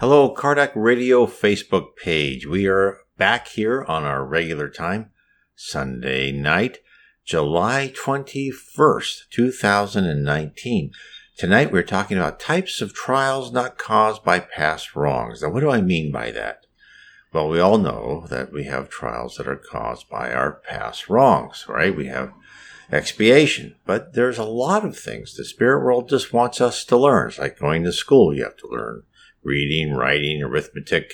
Hello, Kardec Radio Facebook page. We are back here on our regular time, Sunday night, July 21st, 2019. Tonight we're talking about types of trials not caused by past wrongs. Now, what do I mean by that? Well, we all know that we have trials that are caused by our past wrongs, right? We have expiation, but there's a lot of things the spirit world just wants us to learn. It's like going to school. You have to learn reading, writing, arithmetic,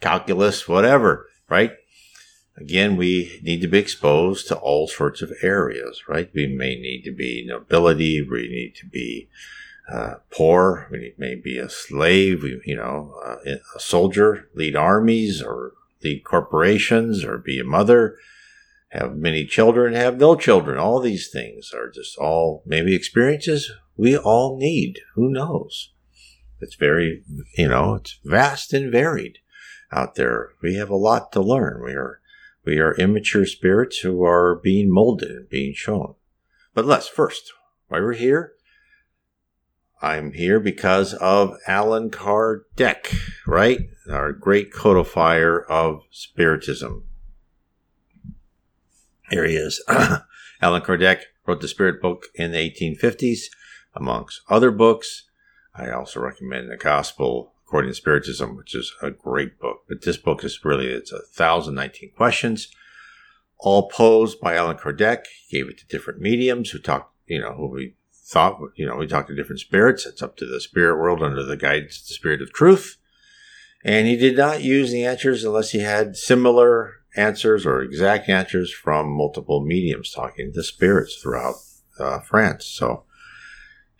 calculus, whatever, right? Again, we need to be exposed to all sorts of areas, right? We may need to be nobility. We need to be uh, poor. We may be a slave. We, you know, uh, a soldier, lead armies or lead corporations, or be a mother, have many children, have no children. All these things are just all maybe experiences we all need. Who knows? It's very, you know, it's vast and varied out there. We have a lot to learn. We are, we are immature spirits who are being molded and being shown. But let's first, why we're here, I'm here because of Allan Kardec, right? Our great codifier of Spiritism. Here he is. Allan Kardec wrote the Spirit book in the 1850s, amongst other books. I also recommend the Gospel According to Spiritism, which is a great book. But this book is really, it's a thousand nineteen questions, all posed by Allan Kardec. He gave it to different mediums who talked, you know, who we thought, you know, we talked to different spirits. It's up to the spirit world under the guidance of the spirit of truth. And he did not use the answers unless he had similar answers or exact answers from multiple mediums talking to spirits throughout uh, France. So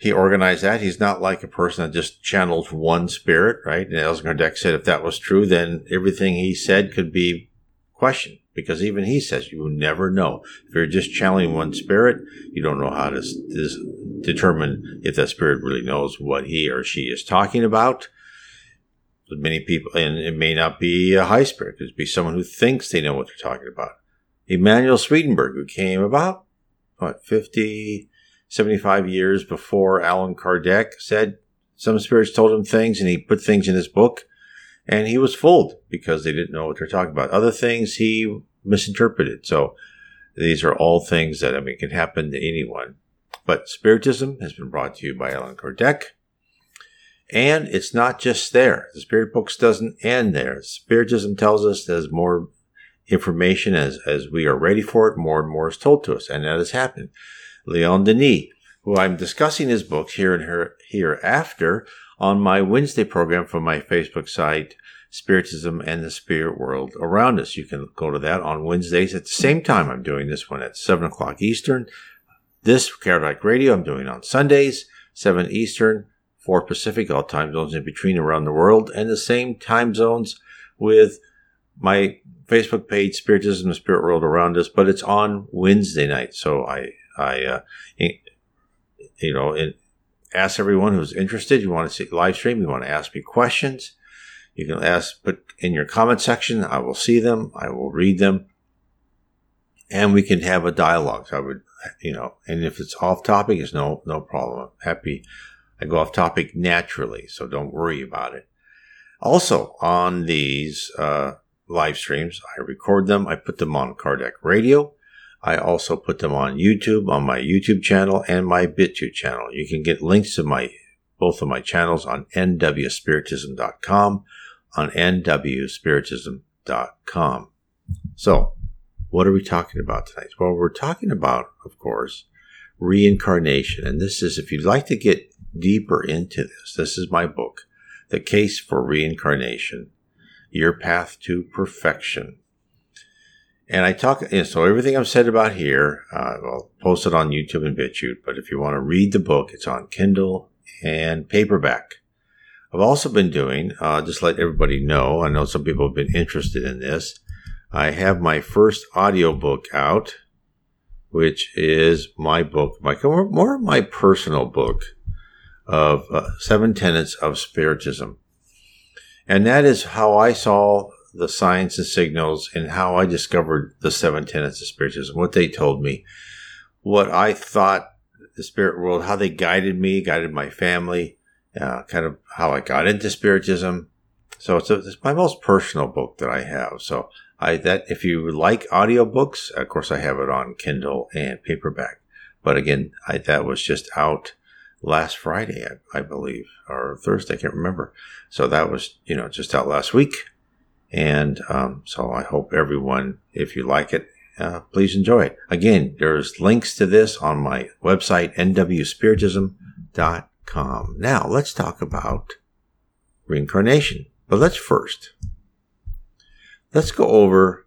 he organized that. He's not like a person that just channels one spirit, right? And Allan Kardec said if that was true, then everything he said could be questioned because even he says you never know. If you're just channeling one spirit, you don't know how to, to determine if that spirit really knows what he or she is talking about. But many people, and it may not be a high spirit, it could be someone who thinks they know what they're talking about. Emanuel Swedenborg, who came about, what, 50, 75 years before Allan Kardec, said some spirits told him things and he put things in his book and he was fooled because they didn't know what they're talking about. Other things he misinterpreted. So these are all things that, I mean, can happen to anyone. But Spiritism has been brought to you by Allan Kardec. And it's not just there. The Spirit Books doesn't end there. Spiritism tells us there's more information as, as we are ready for it, more and more is told to us. And that has happened. Leon Denis, who I'm discussing his books here and here, hereafter on my Wednesday program from my Facebook site, Spiritism and the Spirit World Around Us. You can go to that on Wednesdays at the same time. I'm doing this one at 7 o'clock Eastern. This Kardec Radio I'm doing on Sundays, 7 Eastern, 4 Pacific, all time zones in between around the world, and the same time zones with my Facebook page, Spiritism and Spirit World Around Us, but it's on Wednesday night. So I, I, uh, you know, it, ask everyone who's interested. You want to see live stream. You want to ask me questions. You can ask, put in your comment section. I will see them. I will read them, and we can have a dialogue. So I would, you know, and if it's off topic, it's no no problem. I'm happy. I go off topic naturally, so don't worry about it. Also, on these uh, live streams, I record them. I put them on Kardec Radio. I also put them on YouTube, on my YouTube channel and my BitTube channel. You can get links to my both of my channels on nwspiritism.com, on nwspiritism.com. So, what are we talking about tonight? Well, we're talking about, of course, reincarnation. And this is, if you'd like to get deeper into this, this is my book, The Case for Reincarnation Your Path to Perfection. And I talk, so everything I've said about here, uh, I'll post it on YouTube and BitChute. But if you want to read the book, it's on Kindle and paperback. I've also been doing, uh, just let everybody know, I know some people have been interested in this. I have my first audiobook out, which is my book, my more my personal book of uh, Seven Tenets of Spiritism. And that is how I saw the signs and signals and how I discovered the seven tenets of spiritism, what they told me, what I thought the spirit world, how they guided me, guided my family, uh, kind of how I got into spiritism, So it's, a, it's my most personal book that I have. So I that if you like audiobooks, of course I have it on Kindle and paperback. But again, I, that was just out last Friday, I, I, believe, or Thursday, I can't remember. So that was, you know, just out last week. And um, so I hope everyone, if you like it, uh, please enjoy it. Again, there's links to this on my website, nwspiritism.com. Now, let's talk about reincarnation. But let's first, let's go over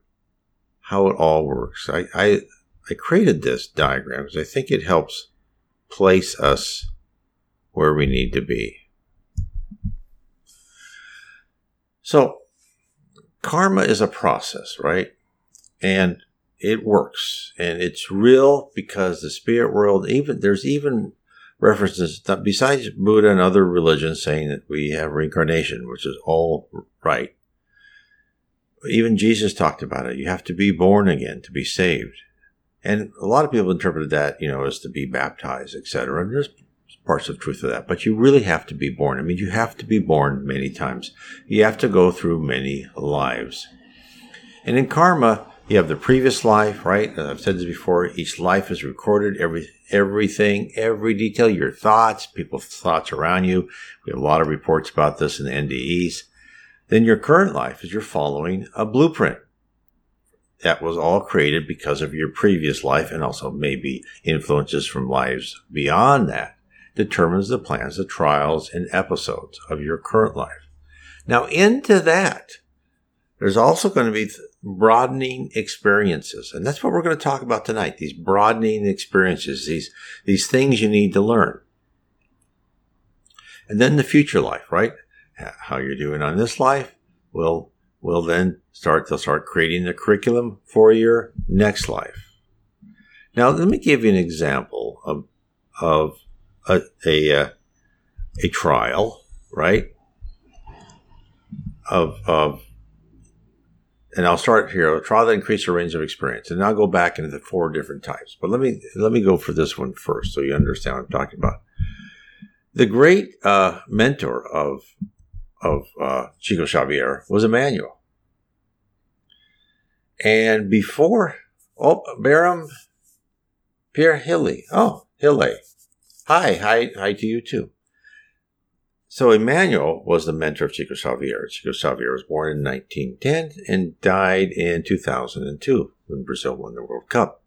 how it all works. I, I, I created this diagram because I think it helps place us where we need to be. So, karma is a process, right? And it works and it's real because the spirit world, even there's even references that besides Buddha and other religions saying that we have reincarnation, which is all right. Even Jesus talked about it. You have to be born again to be saved. And a lot of people interpreted that, you know, as to be baptized, etc. And there's parts of truth of that, but you really have to be born. I mean, you have to be born many times. You have to go through many lives. And in karma, you have the previous life, right? I've said this before. Each life is recorded. Every everything, every detail, your thoughts, people's thoughts around you. We have a lot of reports about this in the NDEs. Then your current life is you're following a blueprint. That was all created because of your previous life and also maybe influences from lives beyond that determines the plans, the trials, and episodes of your current life. Now, into that, there's also going to be broadening experiences. And that's what we're going to talk about tonight. These broadening experiences, these, these things you need to learn. And then the future life, right? How you're doing on this life will, will then start, they'll start creating the curriculum for your next life. Now, let me give you an example of, of a, a, uh, a trial, right? Of, of and I'll start here. A trial try to increase the range of experience, and I'll go back into the four different types. But let me let me go for this one first, so you understand what I'm talking about. The great uh, mentor of of uh, Chico Xavier was Emmanuel, and before oh Baram Pierre Hilly, oh Hilly, hi hi hi to you too. So Emmanuel was the mentor of Chico Xavier. Chico Xavier was born in 1910 and died in 2002 when Brazil won the World Cup.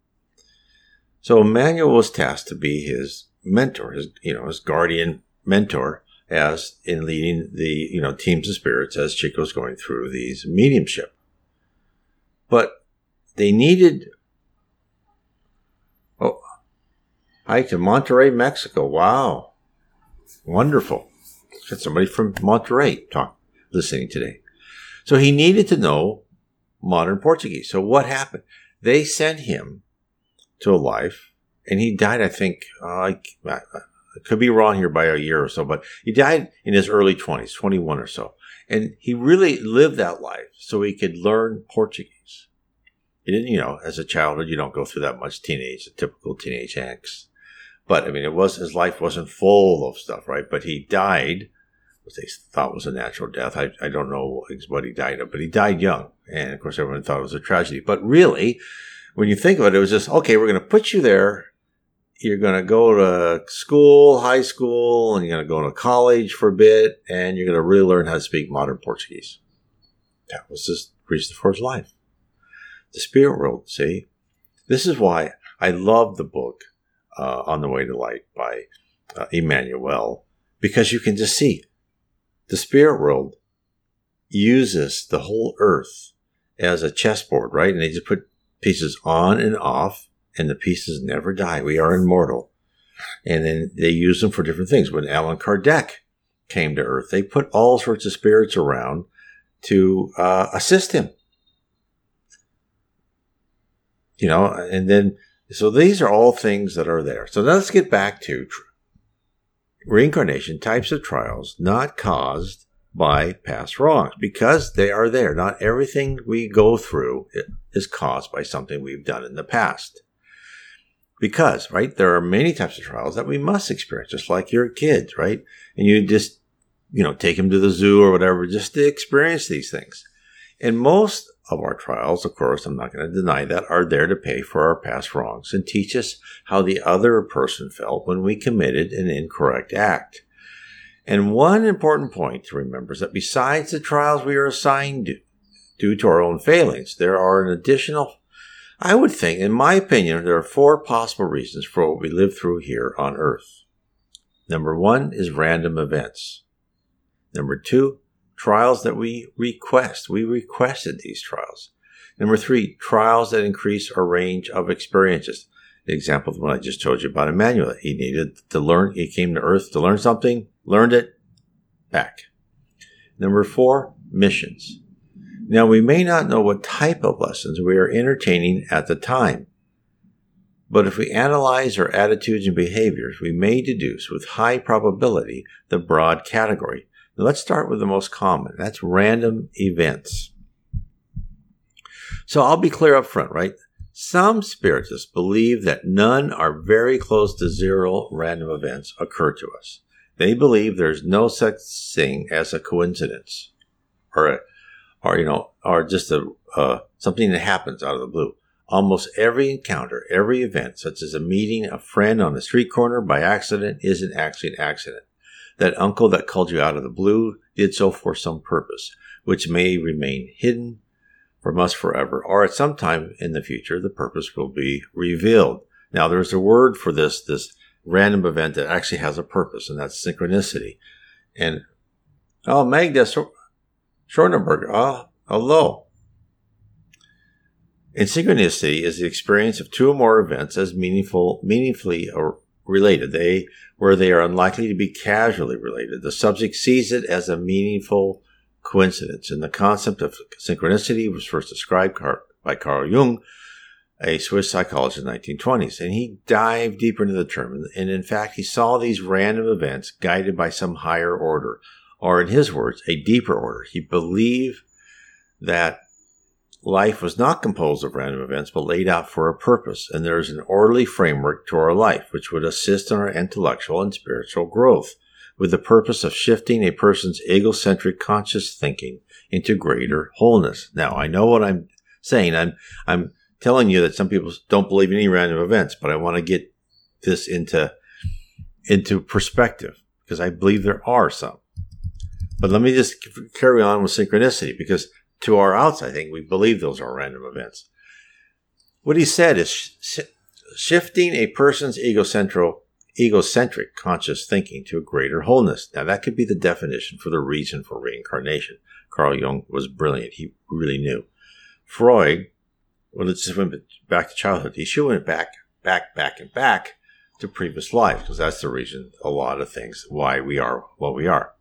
So Emmanuel was tasked to be his mentor, his you know his guardian mentor, as in leading the you know teams of spirits as Chico's going through these mediumship. But they needed. Oh, hi to Monterrey, Mexico! Wow, wonderful got somebody from Monterrey talk, listening today. So he needed to know modern Portuguese. So what happened? They sent him to a life, and he died. I think uh, I, could be wrong here by a year or so, but he died in his early twenties, twenty-one or so, and he really lived that life so he could learn Portuguese. He didn't, you know, as a childhood, you don't go through that much teenage, typical teenage angst. But I mean, it was his life wasn't full of stuff, right? But he died which they thought was a natural death. I, I don't know what he died of, but he died young. And of course, everyone thought it was a tragedy. But really, when you think of it, it was just, okay, we're going to put you there. You're going to go to school, high school, and you're going to go to college for a bit, and you're going to really learn how to speak modern Portuguese. That was just reason for his life. The spirit world, see? This is why I love the book uh, On the Way to Light by uh, Emmanuel, because you can just see the spirit world uses the whole earth as a chessboard, right? And they just put pieces on and off, and the pieces never die. We are immortal. And then they use them for different things. When Allan Kardec came to Earth, they put all sorts of spirits around to uh, assist him. You know, and then, so these are all things that are there. So now let's get back to reincarnation types of trials not caused by past wrongs because they are there. Not everything we go through is caused by something we've done in the past. Because, right, there are many types of trials that we must experience, just like your kids, right? And you just, you know, take them to the zoo or whatever just to experience these things. And most of our trials, of course, I'm not going to deny that, are there to pay for our past wrongs and teach us how the other person felt when we committed an incorrect act. And one important point to remember is that besides the trials we are assigned to, due to our own failings, there are an additional, I would think, in my opinion, there are four possible reasons for what we live through here on earth. Number one is random events. Number two, trials that we request. We requested these trials. Number three, trials that increase our range of experiences. The example of the one I just told you about Emmanuel. He needed to learn, he came to earth to learn something, learned it, back. Number four, missions. Now we may not know what type of lessons we are entertaining at the time. But if we analyze our attitudes and behaviors, we may deduce with high probability the broad category Let's start with the most common. That's random events. So I'll be clear up front, right? Some spiritists believe that none or very close to zero random events occur to us. They believe there's no such thing as a coincidence or, or you know, or just a, uh, something that happens out of the blue. Almost every encounter, every event, such as a meeting a friend on the street corner by accident, isn't actually an accident. That uncle that called you out of the blue did so for some purpose, which may remain hidden from us forever, or at some time in the future, the purpose will be revealed. Now, there's a word for this, this random event that actually has a purpose, and that's synchronicity. And, oh, Magda Schornberg, oh, hello. And synchronicity is the experience of two or more events as meaningful, meaningfully related. They where they are unlikely to be casually related. The subject sees it as a meaningful coincidence. And the concept of synchronicity was first described by Carl Jung, a Swiss psychologist in the 1920s. And he dived deeper into the term. And in fact, he saw these random events guided by some higher order, or in his words, a deeper order. He believed that Life was not composed of random events, but laid out for a purpose, and there is an orderly framework to our life which would assist in our intellectual and spiritual growth, with the purpose of shifting a person's egocentric conscious thinking into greater wholeness. Now, I know what I'm saying. I'm, I'm telling you that some people don't believe in any random events, but I want to get this into, into perspective because I believe there are some. But let me just carry on with synchronicity because to our outside thing, we believe those are random events. What he said is sh- shifting a person's egocentric, egocentric conscious thinking to a greater wholeness. Now, that could be the definition for the reason for reincarnation. Carl Jung was brilliant. He really knew. Freud, well, let's just went back to childhood. He sure went back, back, back, and back to previous lives because that's the reason a lot of things why we are what we are.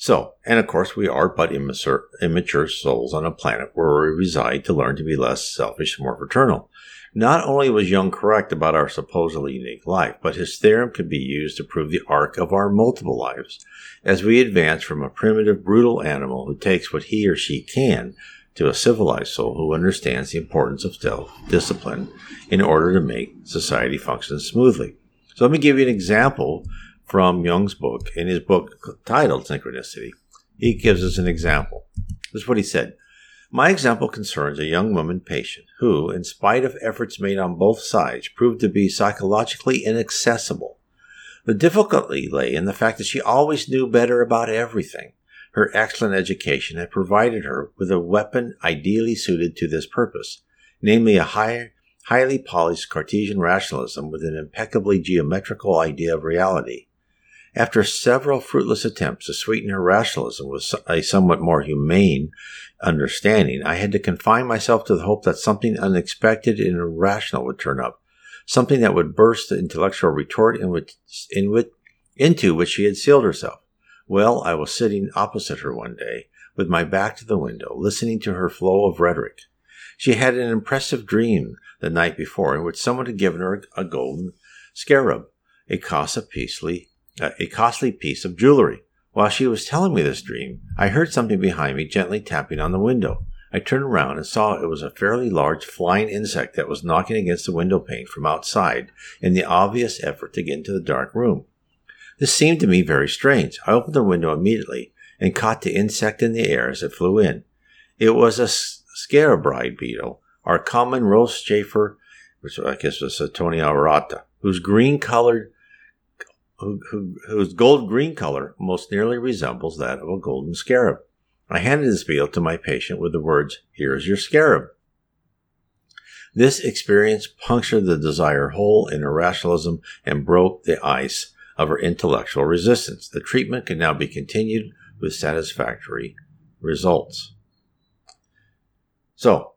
So, and of course, we are but immature, souls on a planet where we reside to learn to be less selfish and more fraternal. Not only was Jung correct about our supposedly unique life, but his theorem could be used to prove the arc of our multiple lives as we advance from a primitive, brutal animal who takes what he or she can to a civilized soul who understands the importance of self discipline in order to make society function smoothly. So let me give you an example from Jung's book, in his book titled Synchronicity, he gives us an example. This is what he said. My example concerns a young woman patient who, in spite of efforts made on both sides, proved to be psychologically inaccessible. The difficulty lay in the fact that she always knew better about everything. Her excellent education had provided her with a weapon ideally suited to this purpose, namely a high, highly polished Cartesian rationalism with an impeccably geometrical idea of reality. After several fruitless attempts to sweeten her rationalism with a somewhat more humane understanding, I had to confine myself to the hope that something unexpected and irrational would turn up, something that would burst the intellectual retort in which, in which, into which she had sealed herself. Well, I was sitting opposite her one day, with my back to the window, listening to her flow of rhetoric. She had an impressive dream the night before in which someone had given her a golden scarab, a costly piecely a costly piece of jewelry. While she was telling me this dream, I heard something behind me gently tapping on the window. I turned around and saw it was a fairly large flying insect that was knocking against the window pane from outside in the obvious effort to get into the dark room. This seemed to me very strange. I opened the window immediately and caught the insect in the air as it flew in. It was a scarabaeid beetle, our common Rosechafer, which I guess was a Cetonia aurata, whose green colored who, who, whose gold green color most nearly resembles that of a golden scarab. I handed this beetle to my patient with the words, Here is your scarab. This experience punctured the desire hole in her rationalism and broke the ice of her intellectual resistance. The treatment can now be continued with satisfactory results. So,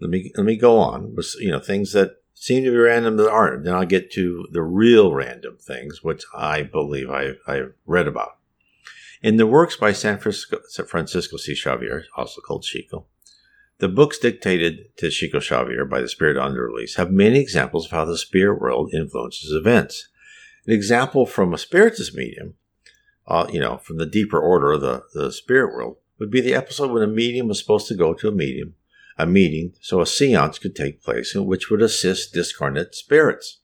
let me let me go on with you know things that seem to be random that aren't. Then I'll get to the real random things, which I believe I, I've read about. In the works by San Francisco, Francisco C. Xavier, also called Chico, the books dictated to Chico Xavier by the Spirit Andre Luiz have many examples of how the spirit world influences events. An example from a spiritist medium, uh, you know, from the deeper order of the, the spirit world, would be the episode when a medium was supposed to go to a medium a meeting so a seance could take place which would assist discarnate spirits.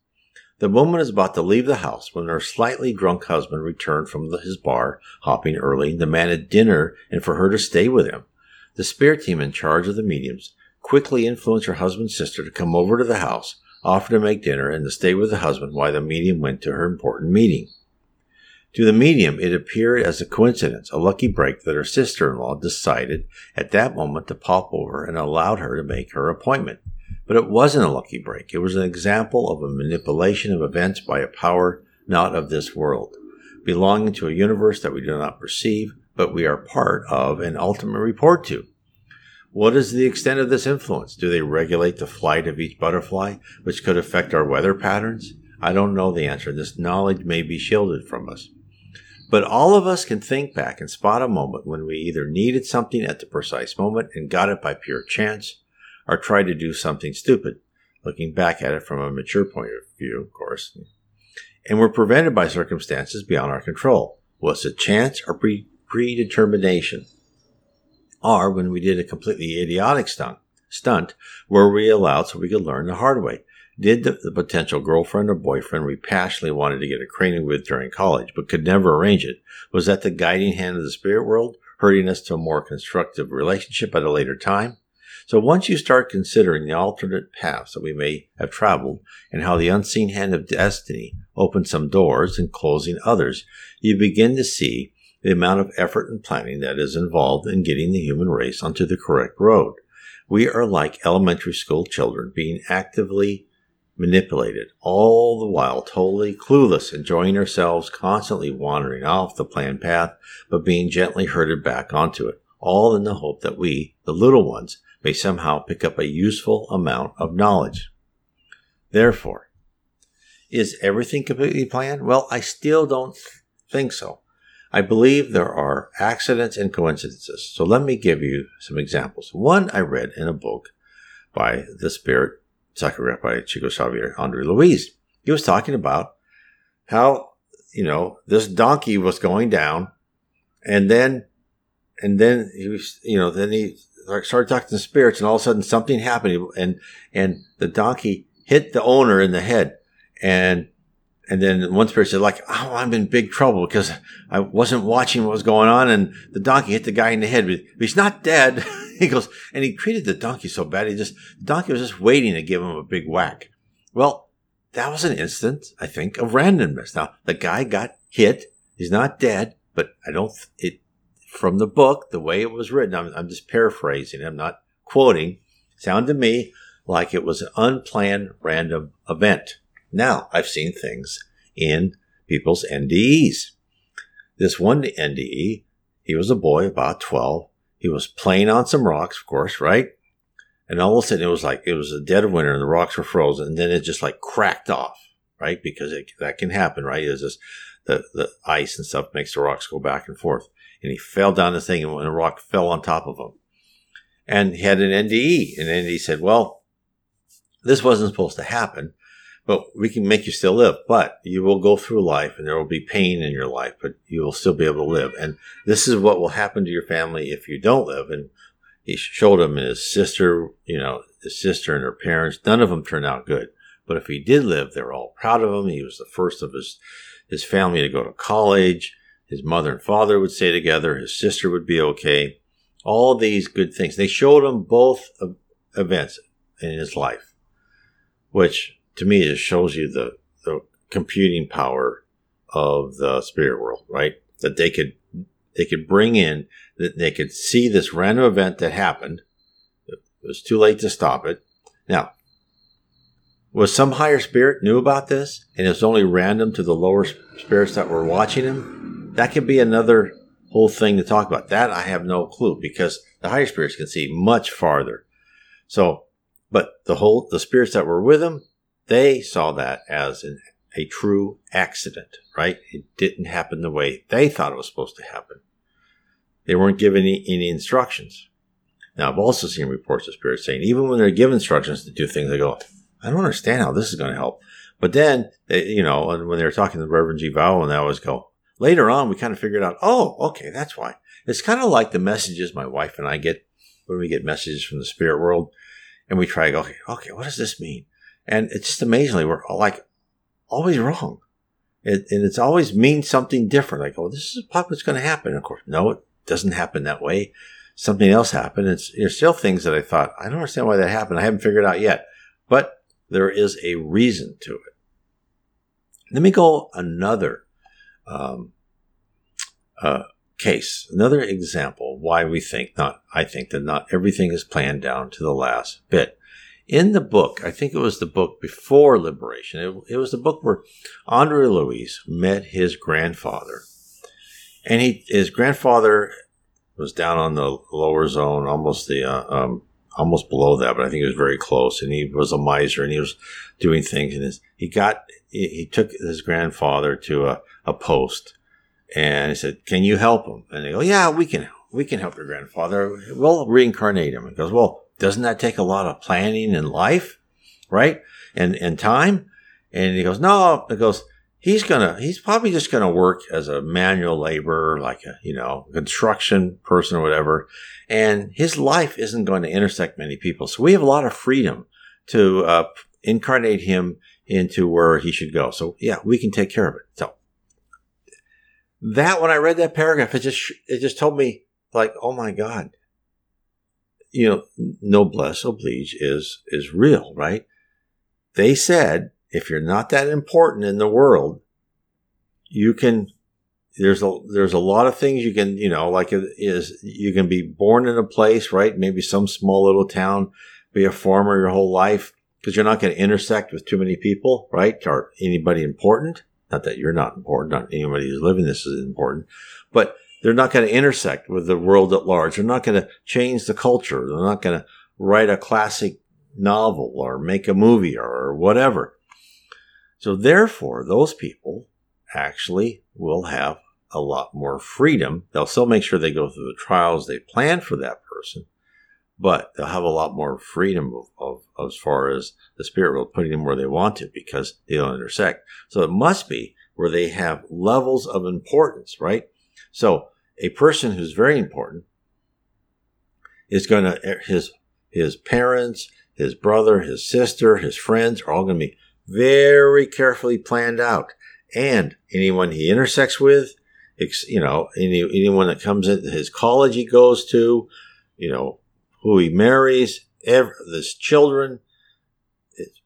The woman is about to leave the house when her slightly drunk husband returned from the, his bar, hopping early, and demanded dinner and for her to stay with him. The spirit team in charge of the mediums quickly influenced her husband's sister to come over to the house, offer to make dinner, and to stay with the husband while the medium went to her important meeting. To the medium, it appeared as a coincidence, a lucky break that her sister in law decided at that moment to pop over and allowed her to make her appointment. But it wasn't a lucky break. It was an example of a manipulation of events by a power not of this world, belonging to a universe that we do not perceive, but we are part of and ultimately report to. What is the extent of this influence? Do they regulate the flight of each butterfly, which could affect our weather patterns? I don't know the answer. This knowledge may be shielded from us. But all of us can think back and spot a moment when we either needed something at the precise moment and got it by pure chance, or tried to do something stupid, looking back at it from a mature point of view, of course, and were prevented by circumstances beyond our control. Was it chance or pre- predetermination? Or when we did a completely idiotic stunt, stunt, were we allowed so we could learn the hard way? Did the, the, potential girlfriend or boyfriend we passionately wanted to get acquainted with during college but could never arrange it? Was that the guiding hand of the spirit world, hurting us to a more constructive relationship at a later time? So once you start considering the alternate paths that we may have traveled and how the unseen hand of destiny opens some doors and closing others, you begin to see the amount of effort and planning that is involved in getting the human race onto the correct road. We are like elementary school children being actively manipulated, all the while totally clueless, enjoying ourselves, constantly wandering off the planned path, but being gently herded back onto it, all in the hope that we, the little ones, may somehow pick up a useful amount of knowledge. Therefore, is everything completely planned? Well, I still don't think so. I believe there are accidents and coincidences. So let me give you some examples. One I read in a book by the spirit psychograph by Chico Xavier Andre Luiz. He was talking about how, you know, this donkey was going down and then, and then he was, you know, then he started talking to spirits and all of a sudden something happened and, and the donkey hit the owner in the head and, and then one spirit said like, Oh, I'm in big trouble because I wasn't watching what was going on. And the donkey hit the guy in the head, but he's not dead. he goes, and he treated the donkey so bad. He just, the donkey was just waiting to give him a big whack. Well, that was an instance, I think, of randomness. Now, the guy got hit. He's not dead, but I don't, it, from the book, the way it was written, I'm, I'm just paraphrasing. I'm not quoting. Sounded to me like it was an unplanned random event. Now, I've seen things in people's NDEs. This one NDE, he was a boy about 12 he was playing on some rocks, of course, right? And all of a sudden it was like, it was the dead of winter and the rocks were frozen. And then it just like cracked off, right? Because it, that can happen, right? It's just the, the ice and stuff makes the rocks go back and forth. And he fell down the thing and when the rock fell on top of him. And he had an NDE. And NDE said, well, this wasn't supposed to happen but we can make you still live. But you will go through life and there will be pain in your life, but you will still be able to live. And this is what will happen to your family if you don't live. And he showed him his sister, you know, his sister and her parents. None of them turned out good. But if he did live, they were all proud of him. He was the first of his his family to go to college. His mother and father would stay together. His sister would be okay. All these good things. They showed him both events in his life, which to me just shows you the, the computing power of the spirit world, right? That they could they could bring in that they could see this random event that happened. It was too late to stop it. Now, was some higher spirit knew about this and it's only random to the lower spirits that were watching him? That could be another whole thing to talk about. That I have no clue because the higher spirits can see much farther. So, but the whole the spirits that were with him, they saw that as an, a true accident, right? It didn't happen the way they thought it was supposed to happen. They weren't given any, any instructions. Now, I've also seen reports of spirits saying, even when they're given instructions to do things, they go, I don't understand how this is going to help. But then, they, you know, when they were talking to Reverend G. Vale Owen, and I always go, later on, we kind of figured out, oh, okay, that's why. It's kind of like the messages my wife and I get when we get messages from the spirit world, and we try to go, okay, okay, what does this mean? And it's just amazingly, we're like always wrong. It, and it's always means something different. Like, oh, this is what's going to happen. Of course, no, it doesn't happen that way. Something else happened. It's there's still things that I thought I don't understand why that happened. I haven't figured it out yet, but there is a reason to it. Let me go another um, uh, case, another example why we think not. I think that not everything is planned down to the last bit. In the book, I think it was the book before Liberation. It, it was the book where Andre Luiz met his grandfather and he his grandfather was down on the lower zone, almost the uh, um, almost below that, but I think he was very close. And he was a miser, and he was doing things. And his, he got he, he took his grandfather to a, a post, and he said, "Can you help him?" And they go, "Yeah, we can. We can help your grandfather. We'll reincarnate him." He goes, "Well, doesn't that take a lot of planning in life, right? And and time?" And he goes, "No." It goes he's gonna he's probably just gonna work as a manual laborer like a you know construction person or whatever and his life isn't going to intersect many people so we have a lot of freedom to uh, incarnate him into where he should go so yeah we can take care of it so that when i read that paragraph it just it just told me like oh my god you know noblesse oblige is is real right? They said if you're not that important in the world, you can there's a there's a lot of things you can you know like it is you can be born in a place right? Maybe some small little town be a farmer your whole life because you're not going to intersect with too many people right? Or anybody important. Not that you're not important not anybody who's living this is important. But they're not going to intersect with the world at large they're not going to change the culture they're not going to write a classic novel or make a movie or whatever so therefore, those people actually will have a lot more freedom. They'll still make sure they go through the trials they plan for that person, but they'll have a lot more freedom of, of, as far as the spirit world putting them where they want to because they don't intersect. So it must be where they have levels of importance, right? So a person who's very important is going to his his parents, his brother, his sister, his friends are all going to be very carefully planned out. And anyone he intersects with, you know, any, anyone that comes in his college he goes to, you know, who he marries, his children,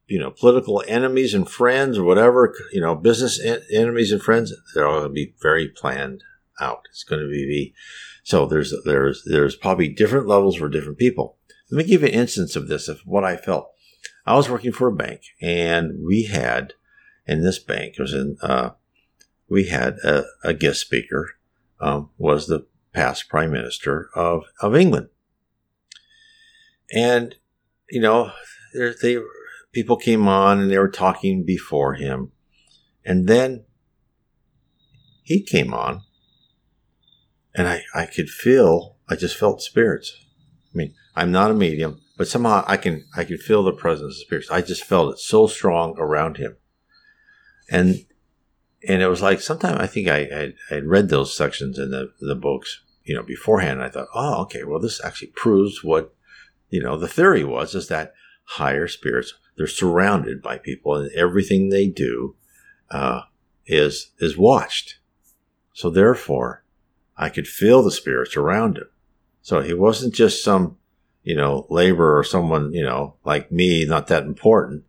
you know, political enemies and friends or whatever, you know, business en- enemies and friends, they're all going to be very planned out. It's going to be, so there's, there's, there's probably different levels for different people. Let me give you an instance of this, of what I felt. I was working for a bank, and we had in this bank it was in uh, we had a, a guest speaker um, was the past prime minister of of England, and you know there, they people came on and they were talking before him, and then he came on, and I I could feel I just felt spirits. I mean I'm not a medium but somehow I can I can feel the presence of spirits. I just felt it so strong around him, and and it was like sometimes I think I I had read those sections in the the books you know beforehand. I thought, oh, okay, well this actually proves what you know the theory was is that higher spirits they're surrounded by people and everything they do uh, is is watched. So therefore, I could feel the spirits around him. So he wasn't just some, you know, laborer or someone, you know, like me, not that important.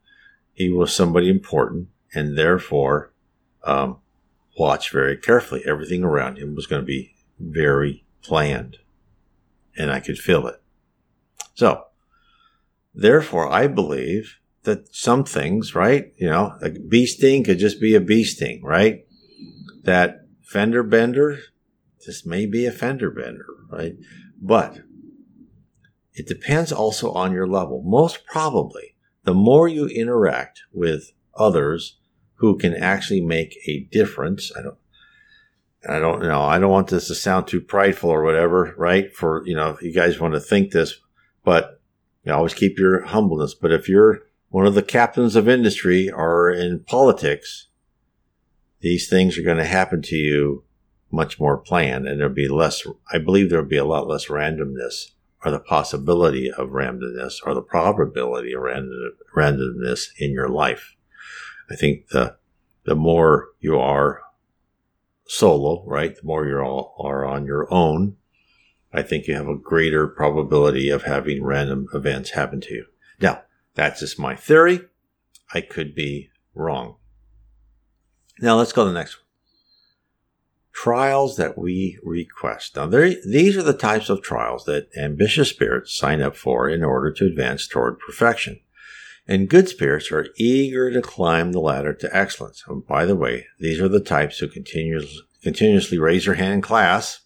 He was somebody important and therefore um, watched very carefully. Everything around him was going to be very planned and I could feel it. So, therefore, I believe that some things, right? You know, a bee sting could just be a bee sting, right? That fender bender, this may be a fender bender, right? But it depends also on your level. Most probably, the more you interact with others who can actually make a difference, I don't, I don't know. I don't want this to sound too prideful or whatever, right? For, you know, if you guys want to think this, but you know, always keep your humbleness. But if you're one of the captains of industry or in politics, these things are going to happen to you much more planned and there'll be less, I believe there'll be a lot less randomness or the possibility of randomness or the probability of random, randomness in your life. I think the, the more you are solo, right? The more you're all are on your own, I think you have a greater probability of having random events happen to you. Now, that's just my theory. I could be wrong. Now let's go to the next one. Trials that we request. Now, these are the types of trials that ambitious spirits sign up for in order to advance toward perfection. And good spirits are eager to climb the ladder to excellence. And by the way, these are the types who continuously, continuously raise their hand in class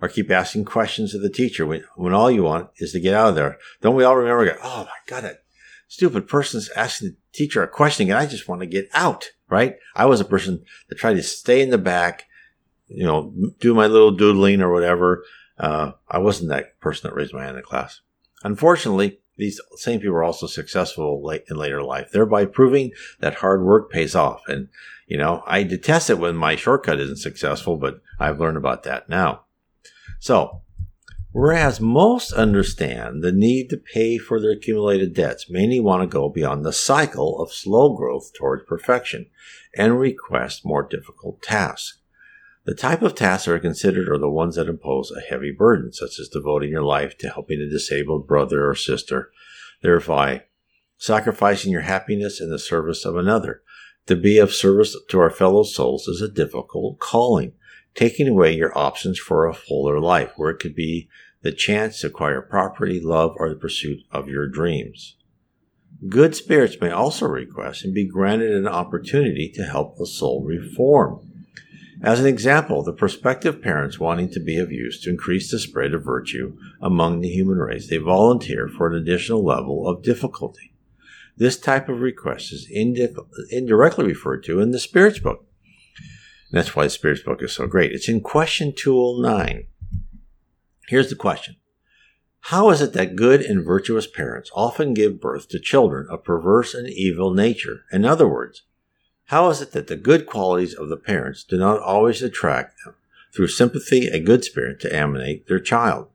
or keep asking questions of the teacher when, when all you want is to get out of there. Don't we all remember, oh my God, that stupid person's asking the teacher a question and I just want to get out, right? I was a person that tried to stay in the back, you know, do my little doodling or whatever. Uh, I wasn't that person that raised my hand in class. Unfortunately, these same people are also successful late in later life, thereby proving that hard work pays off. And, you know, I detest it when my shortcut isn't successful, but I've learned about that now. So, whereas most understand the need to pay for their accumulated debts, many want to go beyond the cycle of slow growth towards perfection and request more difficult tasks. The type of tasks that are considered are the ones that impose a heavy burden, such as devoting your life to helping a disabled brother or sister, thereby sacrificing your happiness in the service of another. To be of service to our fellow souls is a difficult calling taking away your options for a fuller life, where it could be the chance to acquire property, love, or the pursuit of your dreams. Good spirits may also request and be granted an opportunity to help a soul reform. As an example, the prospective parents wanting to be of use to increase the spread of virtue among the human race, they volunteer for an additional level of difficulty. This type of request is indirectly referred to in the Spirits book and that's why the Spirits book is so great. It's in question 209. Here's the question How is it that good and virtuous parents often give birth to children of perverse and evil nature? In other words, how is it that the good qualities of the parents do not always attract them through sympathy, a good spirit to animate their child?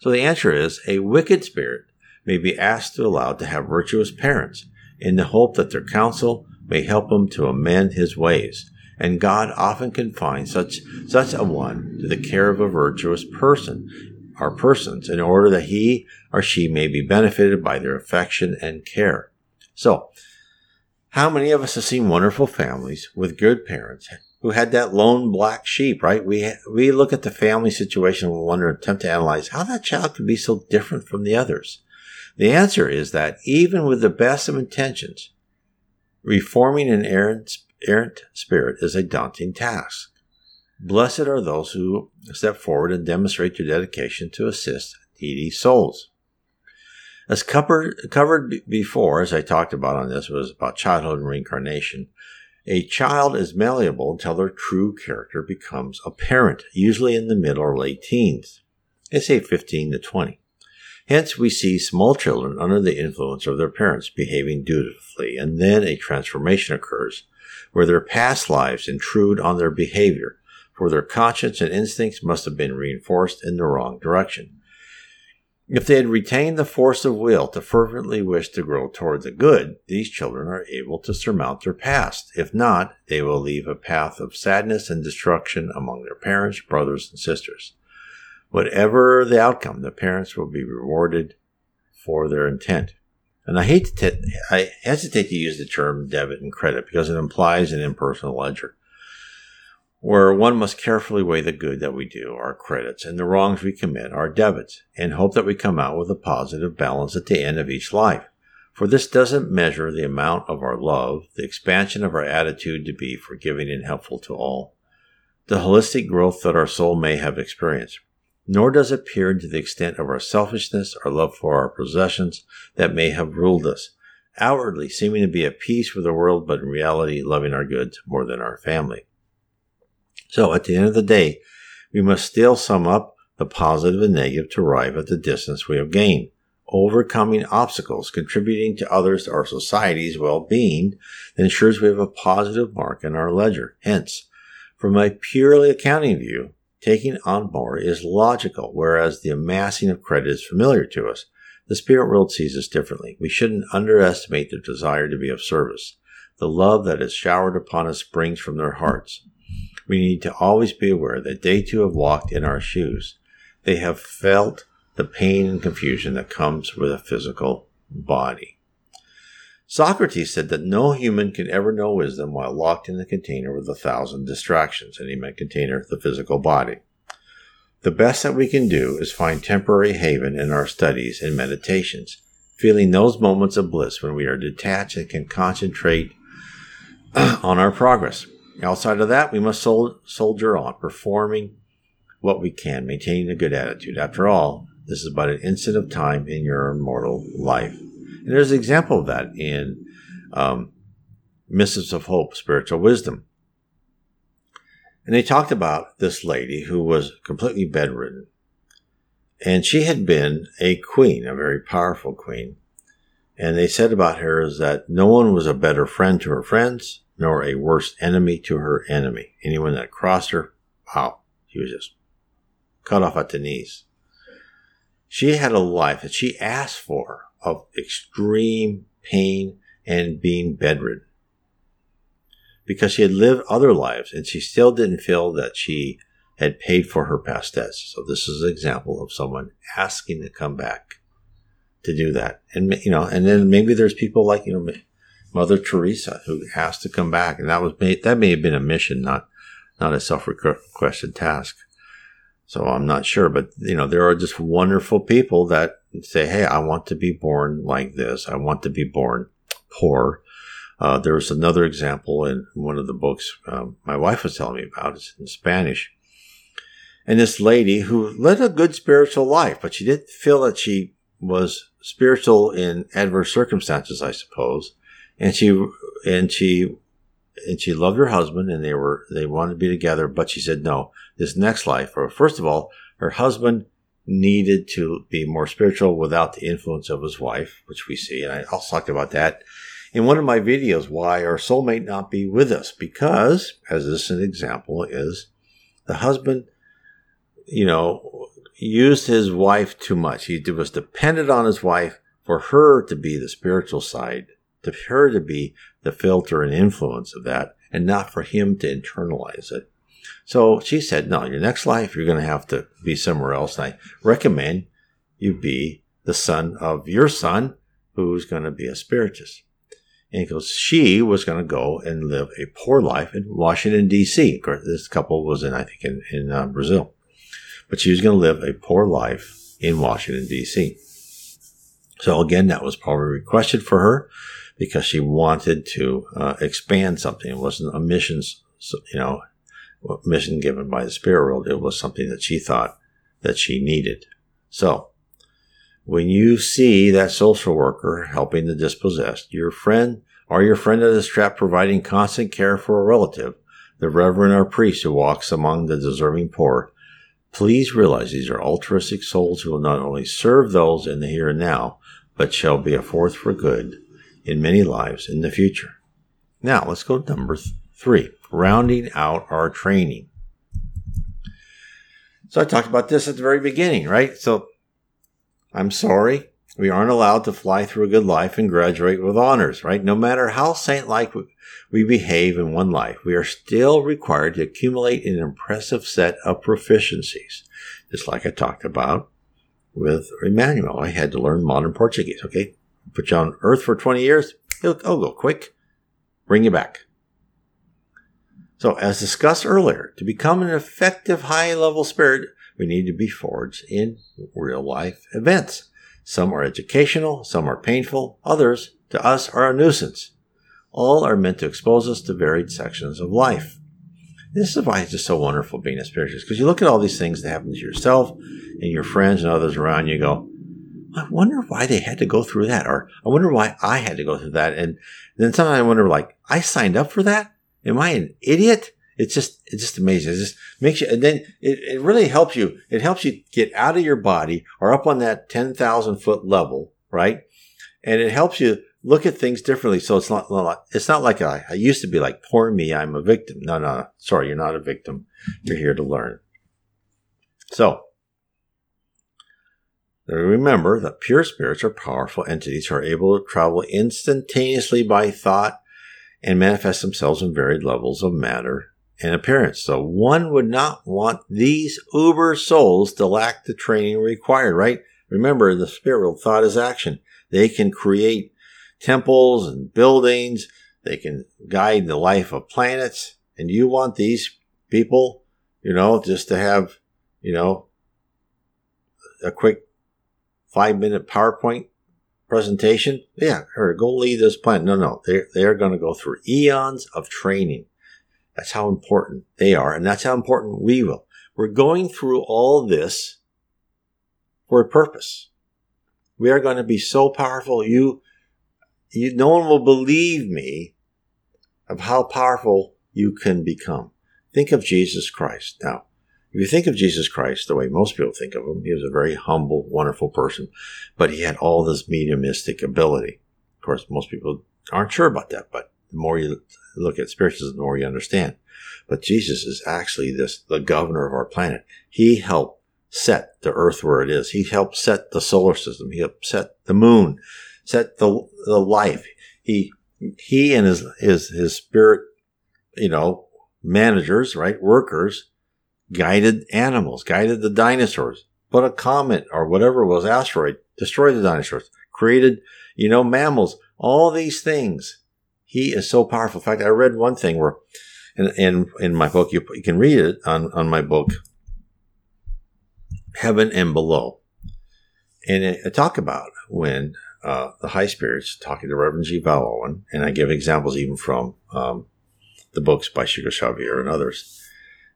So the answer is a wicked spirit may be asked to allow to have virtuous parents in the hope that their counsel may help him to amend his ways and God often confines such, such a one to the care of a virtuous person or persons in order that he or she may be benefited by their affection and care. So, how many of us have seen wonderful families with good parents who had that lone black sheep, right? We, we look at the family situation and wonder, attempt to analyze how that child could be so different from the others. The answer is that even with the best of intentions, reforming an errant errant spirit is a daunting task. Blessed are those who step forward and demonstrate their dedication to assist needy souls. As covered, covered before, as I talked about on this, was about childhood and reincarnation. A child is malleable until their true character becomes apparent, usually in the middle or late teens. They say 15 to 20. Hence, we see small children under the influence of their parents behaving dutifully, and then a transformation occurs where their past lives intrude on their behavior, for their conscience and instincts must have been reinforced in the wrong direction. If they had retained the force of will to fervently wish to grow toward the good, these children are able to surmount their past. If not, they will leave a path of sadness and destruction among their parents, brothers, and sisters. Whatever the outcome, the parents will be rewarded for their intent. And I hate to, t- I hesitate to use the term debit and credit because it implies an impersonal ledger where one must carefully weigh the good that we do, our credits, and the wrongs we commit, our debits, and hope that we come out with a positive balance at the end of each life. For this doesn't measure the amount of our love, the expansion of our attitude to be forgiving and helpful to all, the holistic growth that our soul may have experienced, nor does it peer into the extent of our selfishness, our love for our possessions that may have ruled us, outwardly seeming to be at peace with the world, but in reality loving our goods more than our family. So at the end of the day, we must still sum up the positive and negative to arrive at the distance we have gained. Overcoming obstacles, contributing to others our society's well-being ensures we have a positive mark in our ledger. Hence, from a purely accounting view, taking on more is logical, whereas the amassing of credit is familiar to us. The spirit world sees us differently. We shouldn't underestimate their desire to be of service. The love that is showered upon us springs from their hearts we need to always be aware that they too have walked in our shoes. They have felt the pain and confusion that comes with a physical body. Socrates said that no human can ever know wisdom while locked in the container with a thousand distractions, and he meant container, the physical body. The best that we can do is find temporary haven in our studies and meditations, feeling those moments of bliss when we are detached and can concentrate on our progress. Outside of that, we must sol- soldier on, performing what we can, maintaining a good attitude. After all, this is but an instant of time in your mortal life. And there's an example of that in um, Missives of Hope, Spiritual Wisdom. And they talked about this lady who was completely bedridden. And she had been a queen, a very powerful queen. And they said about her is that no one was a better friend to her friends, nor a worse enemy to her enemy. Anyone that crossed her, wow, she was just cut off at the knees. She had a life that she asked for of extreme pain and being bedridden. Because she had lived other lives and she still didn't feel that she had paid for her past debts. So this is an example of someone asking to come back to do that. And, you know, and then maybe there's people like, you know, Mother Teresa, who has to come back, and that was that may have been a mission, not not a self-requested task. So I'm not sure, but you know, there are just wonderful people that say, "Hey, I want to be born like this. I want to be born poor." Uh, there was another example in one of the books um, my wife was telling me about. It's in Spanish, and this lady who led a good spiritual life, but she didn't feel that she was spiritual in adverse circumstances, I suppose and she and she and she loved her husband and they were they wanted to be together but she said no this next life or first of all her husband needed to be more spiritual without the influence of his wife which we see and i also talked about that. In one of my videos why our soul soulmate not be with us because as this an example is the husband you know used his wife too much. He was dependent on his wife for her to be the spiritual side to her to be the filter and influence of that and not for him to internalize it. So she said, no, your next life, you're going to have to be somewhere else. And I recommend you be the son of your son who's going to be a spiritist. And he goes, she was going to go and live a poor life in Washington, D.C. This couple was in, I think, in, in uh, Brazil. But she was going to live a poor life in Washington, D.C. So again, that was probably requested for her because she wanted to uh, expand something. It wasn't a mission, you know, mission given by the spirit world. It was something that she thought that she needed. So when you see that social worker helping the dispossessed, your friend or your friend that is trapped providing constant care for a relative, the reverend or priest who walks among the deserving poor, please realize these are altruistic souls who will not only serve those in the here and now, but shall be a force for good in many lives in the future. Now, let's go to number th- three rounding out our training. So, I talked about this at the very beginning, right? So, I'm sorry. We aren't allowed to fly through a good life and graduate with honors, right? No matter how saint like we behave in one life, we are still required to accumulate an impressive set of proficiencies. Just like I talked about with Emmanuel. I had to learn modern Portuguese. Okay. Put you on earth for 20 years. It'll, it'll go quick. Bring you back. So, as discussed earlier, to become an effective high level spirit, we need to be forged in real life events. Some are educational, some are painful, others, to us, are a nuisance. All are meant to expose us to varied sections of life. This is why it's just so wonderful being a spiritualist, because you look at all these things that happen to yourself and your friends and others around you, go, I wonder why they had to go through that, or I wonder why I had to go through that. And then sometimes I wonder, like, I signed up for that? Am I an idiot? It's just, it's just amazing. It just makes you, and then it, it really helps you. It helps you get out of your body or up on that 10,000 foot level, right? And it helps you look at things differently. So it's not, it's not like I, I used to be like, poor me, I'm a victim. No, no, sorry, you're not a victim. You're here to learn. So remember that pure spirits are powerful entities who are able to travel instantaneously by thought and manifest themselves in varied levels of matter and appearance. So one would not want these uber souls to lack the training required, right? Remember, the spirit world thought is action. They can create temples and buildings. They can guide the life of planets. And you want these people, you know, just to have, you know, a quick five minute PowerPoint presentation. Yeah, her go lead this planet. No, no, they they are going to go through eons of training. That's how important they are, and that's how important we will. We're going through all this for a purpose. We are going to be so powerful. You, you, no one will believe me of how powerful you can become. Think of Jesus Christ. Now, if you think of Jesus Christ the way most people think of him, he was a very humble, wonderful person, but he had all this mediumistic ability. Of course, most people aren't sure about that, but the more you look at spiritualism, the more you understand. But Jesus is actually this, the governor of our planet. He helped set the earth where it is. He helped set the solar system. He helped set the moon, set the, the life. He, he and his, his, his spirit, you know, managers, right? Workers guided animals, guided the dinosaurs, But a comet or whatever was, asteroid, destroyed the dinosaurs, created, you know, mammals, all these things. He is so powerful. In fact, I read one thing where, in, in, in my book, you, you can read it on, on my book, Heaven and Below. And I talk about when uh, the high spirits talking to Reverend G. Vale Owen, and I give examples even from um, the books by Chico Xavier and others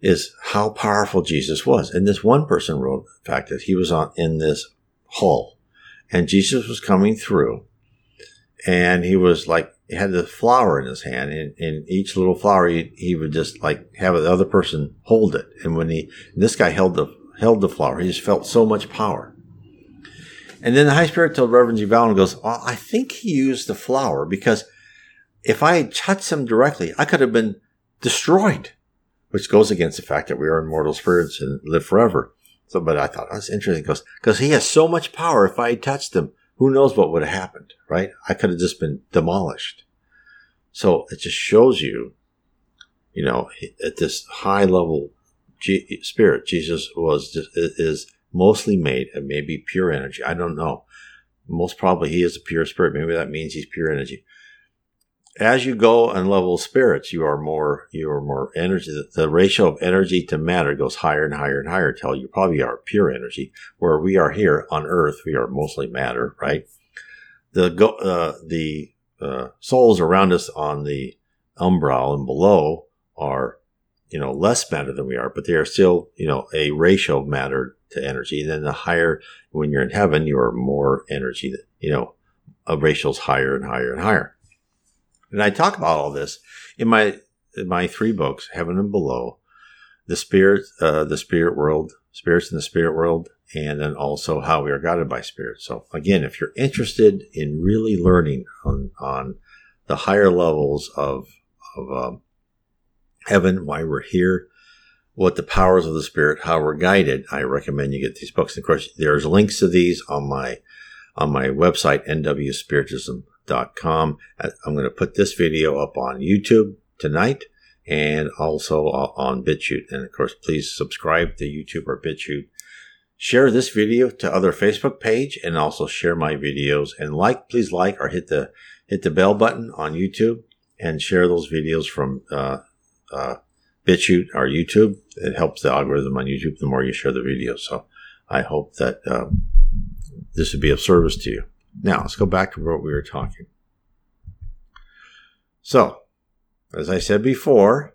is how powerful Jesus was. And this one person wrote, in fact, that he was on in this hall and Jesus was coming through and he was like, he had the flower in his hand and in each little flower, he, he would just like have the other person hold it. And when he, this guy held the, held the flower, he just felt so much power. And then the High Spirit told Reverend G. Vale Owen goes, well, I think he used the flower because if I had touched him directly, I could have been destroyed which goes against the fact that we are immortal spirits and live forever. So, but I thought oh, that's interesting because because he has so much power. If I had touched him, who knows what would have happened, right? I could have just been demolished. So it just shows you, you know, at this high level G- spirit, Jesus was just, is mostly made of maybe pure energy. I don't know. Most probably he is a pure spirit. Maybe that means he's pure energy as you go on level spirits, you are more, you are more energy. The, ratio of energy to matter goes higher and higher and higher until you probably are pure energy. Where we are here on Earth, we are mostly matter, right? The go, uh, the uh, souls around us on the umbral and below are, you know, less matter than we are, but they are still, you know, a ratio of matter to energy. And then the higher, when you're in heaven, you are more energy. You know, a ratio is higher and higher and higher. And I talk about all this in my in my three books, Heaven and Below, the spirit, uh, the spirit world, spirits in the spirit world, and then also how we are guided by spirit. So again, if you're interested in really learning on on the higher levels of of um, heaven, why we're here, what the powers of the spirit, how we're guided, I recommend you get these books. And of course, there's links to these on my on my website, nwspiritism.com. I'm going to put this video up on YouTube tonight and also on BitChute. And of course, please subscribe to YouTube or BitChute. Share this video to other Facebook page and also share my videos and like, please like or hit the, hit the bell button on YouTube and share those videos from, uh, uh, BitChute or YouTube. It helps the algorithm on YouTube the more you share the video. So I hope that um, this would be of service to you. Now let's go back to what we were talking. So, as I said before,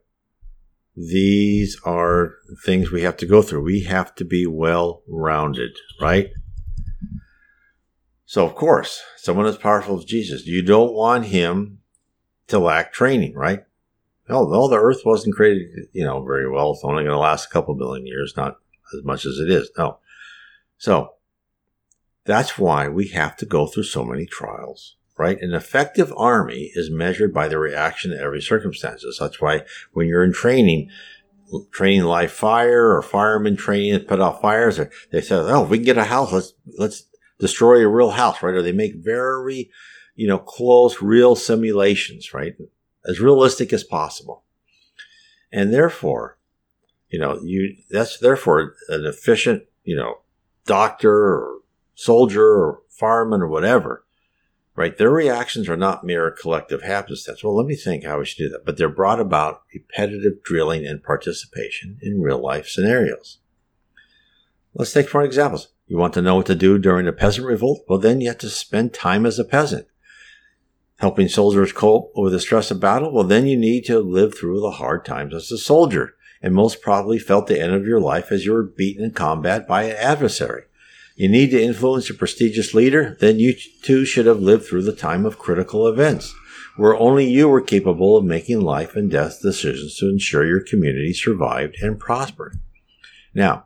these are things we have to go through. We have to be well rounded, right? So, of course, someone as powerful as Jesus, you don't want him to lack training, right? No, no, the Earth wasn't created, you know, very well. It's only going to last a couple billion years, not as much as it is. No. So that's why we have to go through so many trials, right? An effective army is measured by the reaction to every circumstances. That's why when you're in training, training live fire or firemen training to put out fires, they say, "Oh, if we can get a house, let's let's destroy a real house," right? Or they make very, you know, close, real simulations, right? as realistic as possible. And therefore, you know, you that's therefore an efficient, you know, doctor or soldier or fireman or whatever, right? Their reactions are not mere collective happenstance. Well, let me think how we should do that. But they're brought about repetitive drilling and participation in real life scenarios. Let's take for examples. You want to know what to do during a peasant revolt? Well, then you have to spend time as a peasant helping soldiers cope with the stress of battle, well, then you need to live through the hard times as a soldier, and most probably felt the end of your life as you were beaten in combat by an adversary. You need to influence a prestigious leader, then you too should have lived through the time of critical events, where only you were capable of making life and death decisions to ensure your community survived and prospered. Now,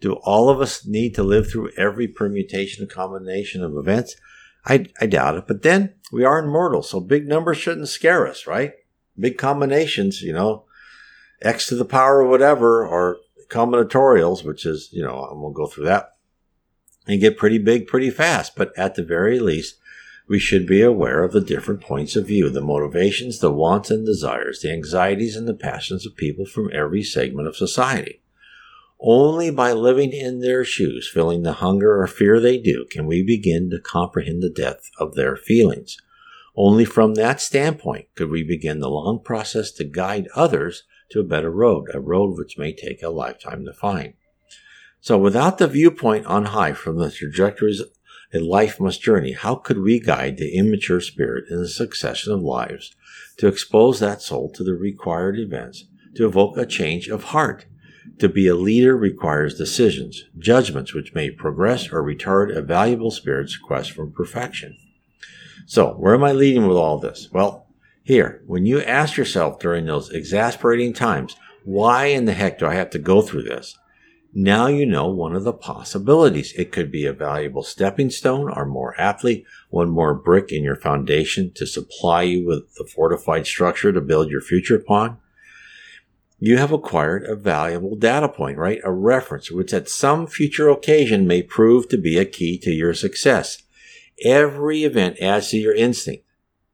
do all of us need to live through every permutation and combination of events? I, I doubt it. But then we are immortal, so big numbers shouldn't scare us, right? Big combinations, you know, x to the power of whatever, or combinatorials, which is, you know, I won't go through that, and get pretty big pretty fast. But at the very least, we should be aware of the different points of view, the motivations, the wants and desires, the anxieties and the passions of people from every segment of society. Only by living in their shoes, feeling the hunger or fear they do, can we begin to comprehend the depth of their feelings. Only from that standpoint could we begin the long process to guide others to a better road, a road which may take a lifetime to find. So without the viewpoint on high from the trajectories a life must journey, how could we guide the immature spirit in the succession of lives to expose that soul to the required events, to evoke a change of heart? To be a leader requires decisions, judgments which may progress or retard a valuable spirit's quest for perfection. So, where am I leading with all this? Well, here, when you ask yourself during those exasperating times, why in the heck do I have to go through this? Now you know one of the possibilities. It could be a valuable stepping stone, or more aptly, one more brick in your foundation to supply you with the fortified structure to build your future upon you have acquired a valuable data point, right? A reference, which at some future occasion may prove to be a key to your success. Every event adds to your instinct.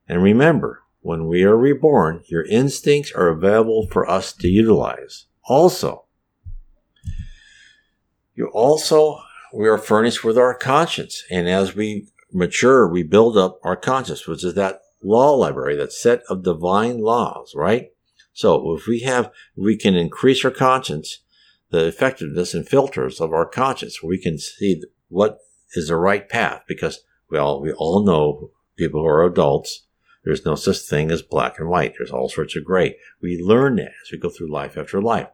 And remember, when we are reborn, your instincts are available for us to utilize. Also, you also, we are furnished with our conscience. And as we mature, we build up our conscience, which is that law library, that set of divine laws, right? So if we have, we can increase our conscience, the effectiveness and filters of our conscience, we can see what is the right path because well, we all know people who are adults, there's no such thing as black and white. There's all sorts of gray. We learn that as we go through life after life.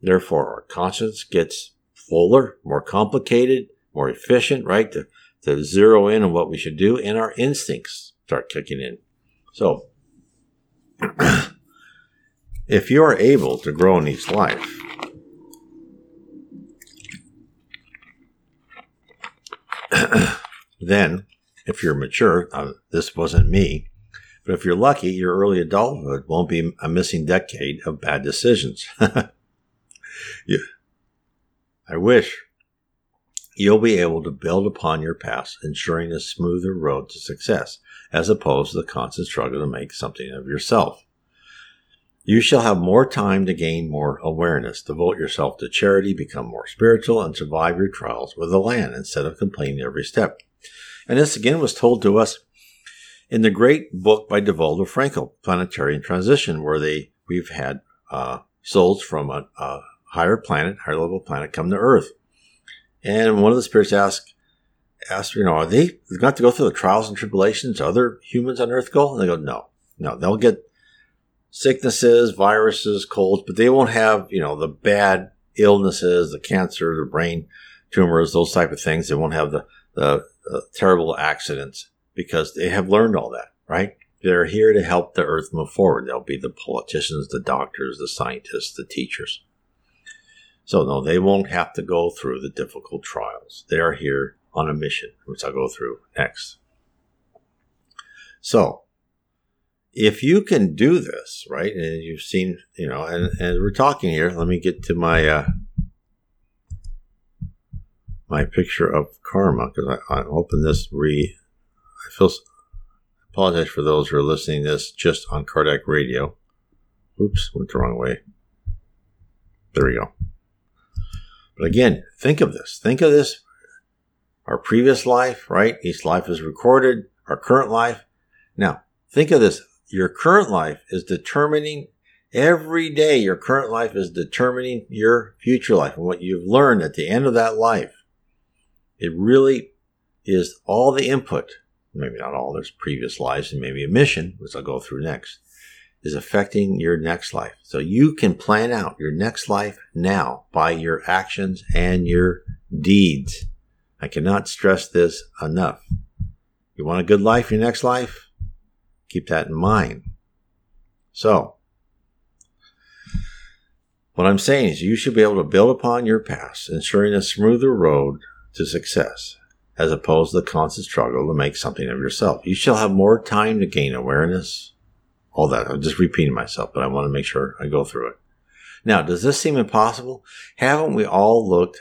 Therefore, our conscience gets fuller, more complicated, more efficient, right? To, to zero in on what we should do, and our instincts start kicking in. So, if you are able to grow in each life, then if you're mature, uh, this wasn't me, but if you're lucky, your early adulthood won't be a missing decade of bad decisions. Yeah. I wish you'll be able to build upon your past, ensuring a smoother road to success, as opposed to the constant struggle to make something of yourself. You shall have more time to gain more awareness, devote yourself to charity, become more spiritual, and survive your trials with a land instead of complaining every step. And this again was told to us in the great book by Divaldo Franco, Planetary Transition, where they we've had uh, souls from a, a higher planet, higher level planet, come to Earth. And one of the spirits asked, asked, you know, are they going to go through the trials and tribulations other humans on Earth go? And they go, no, no, they'll get sicknesses, viruses, colds, but they won't have, you know, the bad illnesses, the cancer, the brain tumors, those type of things. They won't have the, the, the terrible accidents because they have learned all that, right? They're here to help the earth move forward. They'll be the politicians, the doctors, the scientists, the teachers. So no, they won't have to go through the difficult trials. They are here on a mission, which I'll go through next. So if you can do this, right, and you've seen, you know, and, and we're talking here, let me get to my uh, my picture of karma because I, I'm hoping this re. I feel apologize for those who are listening this just on Kardec Radio. Oops, went the wrong way. There we go. But again, think of this. Think of this. Our previous life, right? Each life is recorded. Our current life. Now, think of this your current life is determining every day your current life is determining your future life and what you've learned at the end of that life it really is all the input maybe not all there's previous lives and maybe a mission which i'll go through next is affecting your next life so you can plan out your next life now by your actions and your deeds i cannot stress this enough you want a good life in your next life Keep that in mind. So, what I'm saying is you should be able to build upon your past, ensuring a smoother road to success, as opposed to the constant struggle to make something of yourself. You shall have more time to gain awareness. All that. I'm just repeating myself, but I want to make sure I go through it. Now, does this seem impossible? Haven't we all looked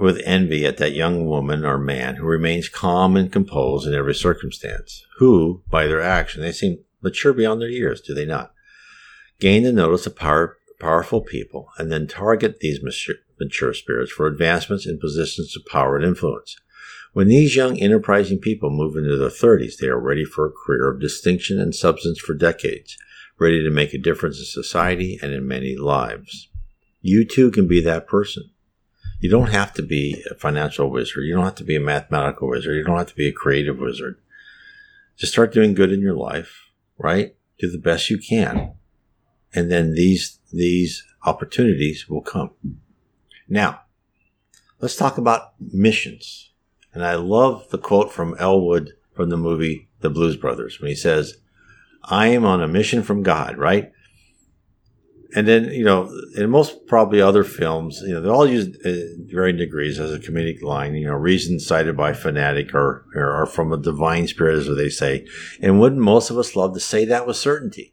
with envy at that young woman or man who remains calm and composed in every circumstance, who, by their action, they seem mature beyond their years, do they not? Gain the notice of power, powerful people and then target these mature, mature spirits for advancements in positions of power and influence. When these young enterprising people move into their 30s, they are ready for a career of distinction and substance for decades, ready to make a difference in society and in many lives. You too can be that person. You don't have to be a financial wizard. You don't have to be a mathematical wizard. You don't have to be a creative wizard. Just start doing good in your life, right? Do the best you can. And then these, these opportunities will come. Now, let's talk about missions. And I love the quote from Elwood from the movie The Blues Brothers when he says, I am on a mission from God, right? and then you know in most probably other films you know they all use uh, varying degrees as a comedic line you know reasons cited by fanatic or, or from a divine spirit as they say and wouldn't most of us love to say that with certainty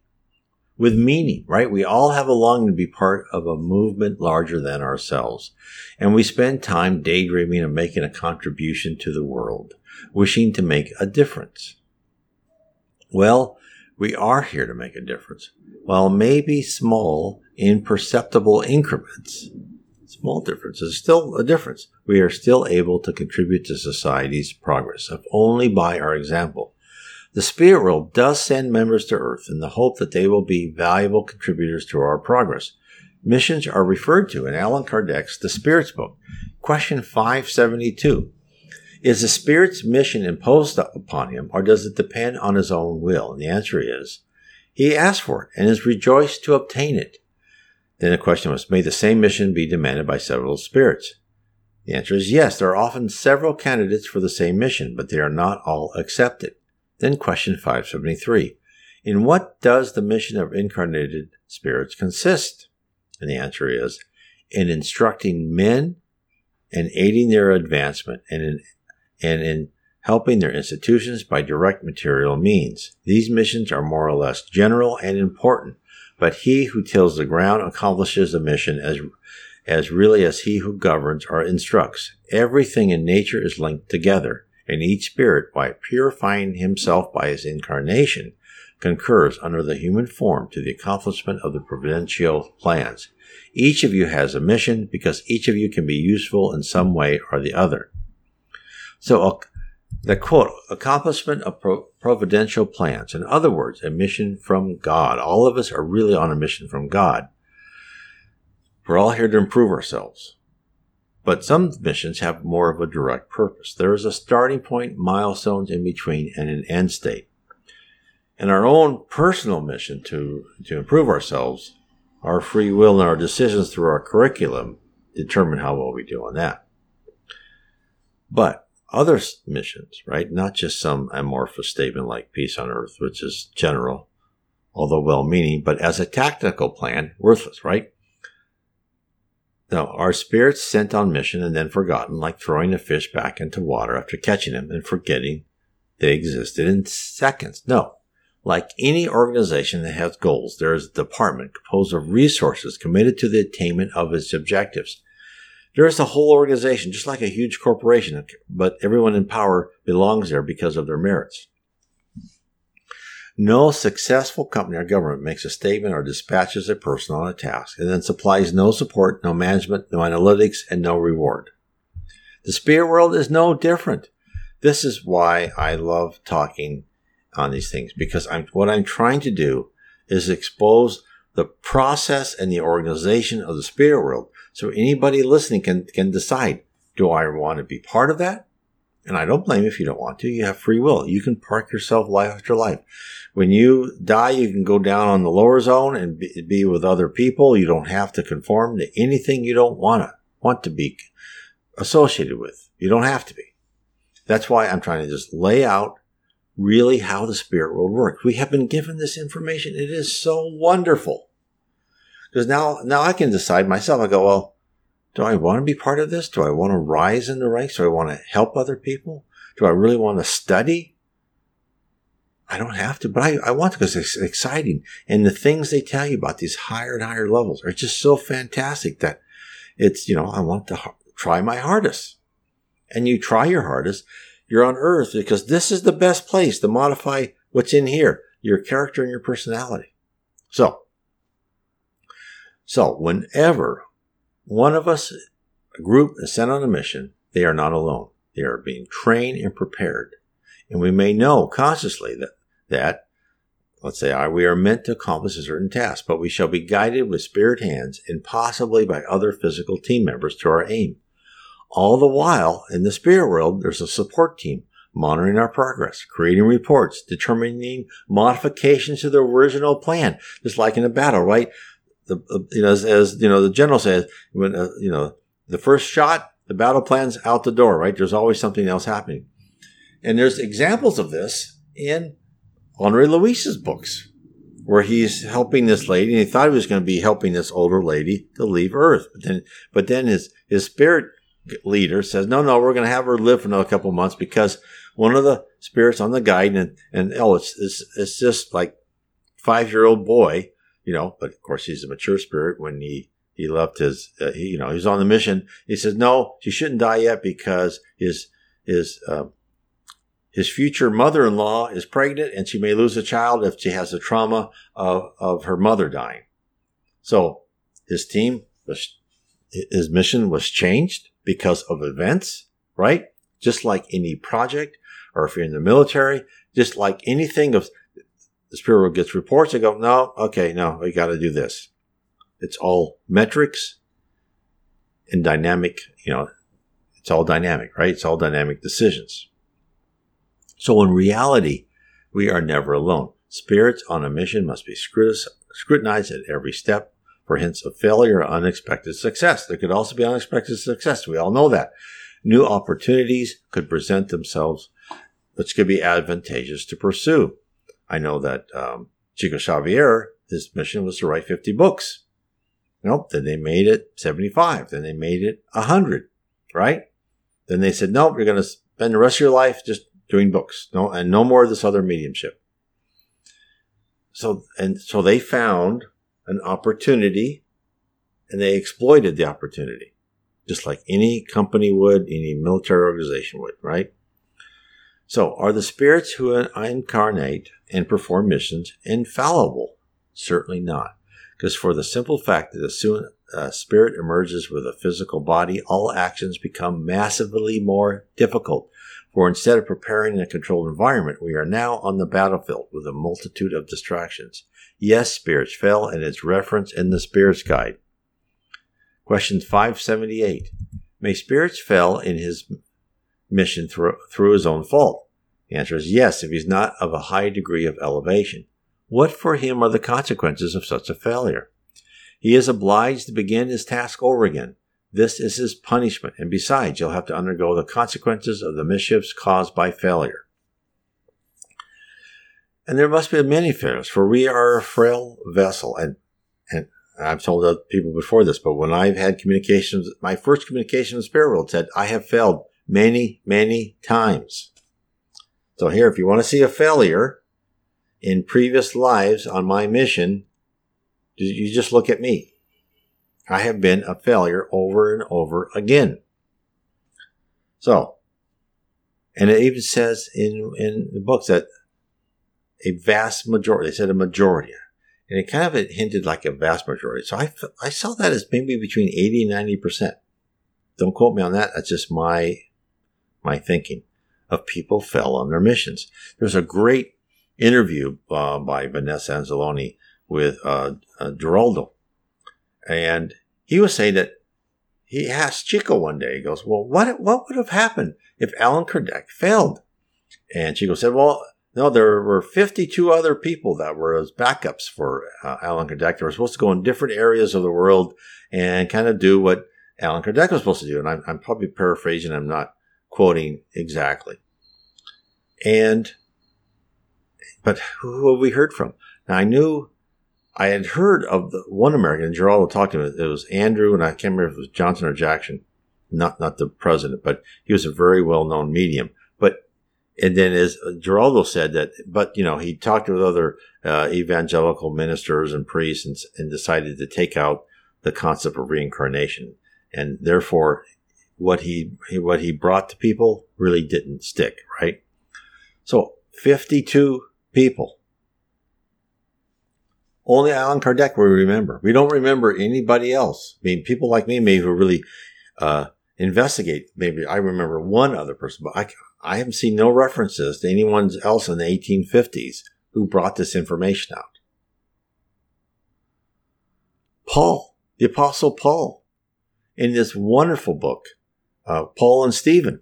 with meaning right we all have a longing to be part of a movement larger than ourselves and we spend time daydreaming of making a contribution to the world wishing to make a difference well we are here to make a difference while maybe small, imperceptible increments, small differences, still a difference. We are still able to contribute to society's progress, if only by our example. The spirit world does send members to Earth in the hope that they will be valuable contributors to our progress. Missions are referred to in Allan Kardec's The Spirit's Book. Question 572. Is the Spirit's mission imposed upon him, or does it depend on his own will? And the answer is he asked for it and is rejoiced to obtain it. Then the question was, may the same mission be demanded by several spirits? The answer is yes, there are often several candidates for the same mission, but they are not all accepted. Then question 573. In what does the mission of incarnated spirits consist? And the answer is in instructing men and aiding their advancement and in, and in helping their institutions by direct material means. These missions are more or less general and important, but he who tills the ground accomplishes the mission as, as really as he who governs or instructs. Everything in nature is linked together, and each spirit, by purifying himself by his incarnation, concurs under the human form to the accomplishment of the providential plans. Each of you has a mission because each of you can be useful in some way or the other. So, uh, the quote, accomplishment of pro- providential plans. In other words, a mission from God. All of us are really on a mission from God. We're all here to improve ourselves. But some missions have more of a direct purpose. There is a starting point, milestones in between, and an end state. And our own personal mission to, to improve ourselves, our free will and our decisions through our curriculum determine how well we do on that. But other missions, right? Not just some amorphous statement like peace on earth, which is general, although well meaning, but as a tactical plan, worthless, right? No, our spirits sent on mission and then forgotten, like throwing a fish back into water after catching him and forgetting they existed in seconds. No. Like any organization that has goals, there is a department composed of resources committed to the attainment of its objectives. There is a whole organization, just like a huge corporation, but everyone in power belongs there because of their merits. No successful company or government makes a statement or dispatches a person on a task and then supplies no support, no management, no analytics, and no reward. The spirit world is no different. This is why I love talking on these things because I'm, what I'm trying to do is expose the process and the organization of the spirit world so anybody listening can, can decide, do I want to be part of that? And I don't blame you if you don't want to. You have free will. You can park yourself life after life. When you die, you can go down on the lower zone and be, be with other people. You don't have to conform to anything you don't want to want to be associated with. You don't have to be. That's why I'm trying to just lay out really how the spirit world works. We have been given this information. It is so wonderful. Because now, now I can decide myself. I go, well, do I want to be part of this? Do I want to rise in the ranks? Do I want to help other people? Do I really want to study? I don't have to, but I, I want to because it's exciting. And the things they tell you about these higher and higher levels are just so fantastic that it's, you know, I want to try my hardest. And you try your hardest. You're on earth because this is the best place to modify what's in here, your character and your personality. So so whenever one of us, a group is sent on a mission, they are not alone. They are being trained and prepared. And we may know consciously that, that let's say we are meant to accomplish a certain task, but we shall be guided with spirit hands and possibly by other physical team members to our aim. All the while, in the spirit world, there's a support team monitoring our progress, creating reports, determining modifications to the original plan, just like in a battle, right? The you know as, as, you know the general says when uh, you know the first shot the battle plan's out the door right? There's always something else happening. And there's examples of this in Andre Luiz's books where he's helping this lady and he thought he was going to be helping this older lady to leave earth. But then but then his his spirit leader says no no we're going to have her live for another couple months because one of the spirits on the guide and and oh it's it's, it's just like five year old boy you know, but of course he's a mature spirit when he, he left his, uh, he, you know, he's on the mission. He says, no, she shouldn't die yet because his, his, uh, his future mother-in-law is pregnant and she may lose a child if she has the trauma of, of her mother dying. So his team was, his mission was changed because of events, right? Just like any project or if you're in the military, just like anything of the spirit world gets reports. They go, no, okay, no, we got to do this. It's all metrics and dynamic, you know, it's all dynamic, right? It's all dynamic decisions. So in reality, we are never alone. Spirits on a mission must be scrutinized at every step for hints of failure or unexpected success. There could also be unexpected success. We all know that. New opportunities could present themselves, which could be advantageous to pursue. I know that um, Chico Xavier, his mission was to write 50 books. Nope. Then they made it 75. Then they made it 100, right? Then they said, nope, you're going to spend the rest of your life just doing books. No, and no more of this other mediumship. So, and so they found an opportunity and they exploited the opportunity, just like any company would, any military organization would, right? So, are the spirits who incarnate and perform missions infallible? Certainly not. Because for the simple fact that as soon a spirit emerges with a physical body, all actions become massively more difficult. For instead of preparing in a controlled environment, we are now on the battlefield with a multitude of distractions. Yes, spirits fell, and it's referenced in the Spirits Guide. Question 578. May spirits fail in his mission through, through his own fault? The answer is yes, if he's not of a high degree of elevation. What for him are the consequences of such a failure? He is obliged to begin his task over again. This is his punishment, and besides, he'll have to undergo the consequences of the mischiefs caused by failure. And there must be many failures, for we are a frail vessel. And, and I've told other people before this, but when I've had communications, my first communication with Spirit World said, I have failed many, many times. So here, if you want to see a failure in previous lives on my mission, you just look at me. I have been a failure over and over again. So, and it even says in, in the books that a vast majority, they said a majority, and it kind of hinted like a vast majority. So I, I saw that as maybe between 80 and 90%. Don't quote me on that. That's just my, my thinking of people fell on their missions. There's a great interview uh, by Vanessa Anzalone with uh, uh, Geraldo. And he was saying that he asked Chico one day, he goes, Well, what, what would have happened if Allan Kardec failed? And Chico said, Well, no, there were 52 other people that were as backups for uh, Allan Kardec. They were supposed to go in different areas of the world and kind of do what Allan Kardec was supposed to do. And I'm, I'm probably paraphrasing, I'm not quoting exactly. And, but who have we heard from? Now, I knew I had heard of the one American, Geraldo talked to him. It was Andrew, and I can't remember if it was Johnson or Jackson, not not the president, but he was a very well known medium. But and then as Geraldo said that, but you know, he talked with other uh, evangelical ministers and priests and, and decided to take out the concept of reincarnation, and therefore, what he what he brought to people really didn't stick, right? So, fifty two people only Allan Kardec we remember. We don't remember anybody else. I mean, people like me, maybe who really uh, investigate. Maybe I remember one other person, but I, I haven't seen no references to anyone else in the 1850s who brought this information out. Paul, the Apostle Paul, in this wonderful book, uh, Paul and Stephen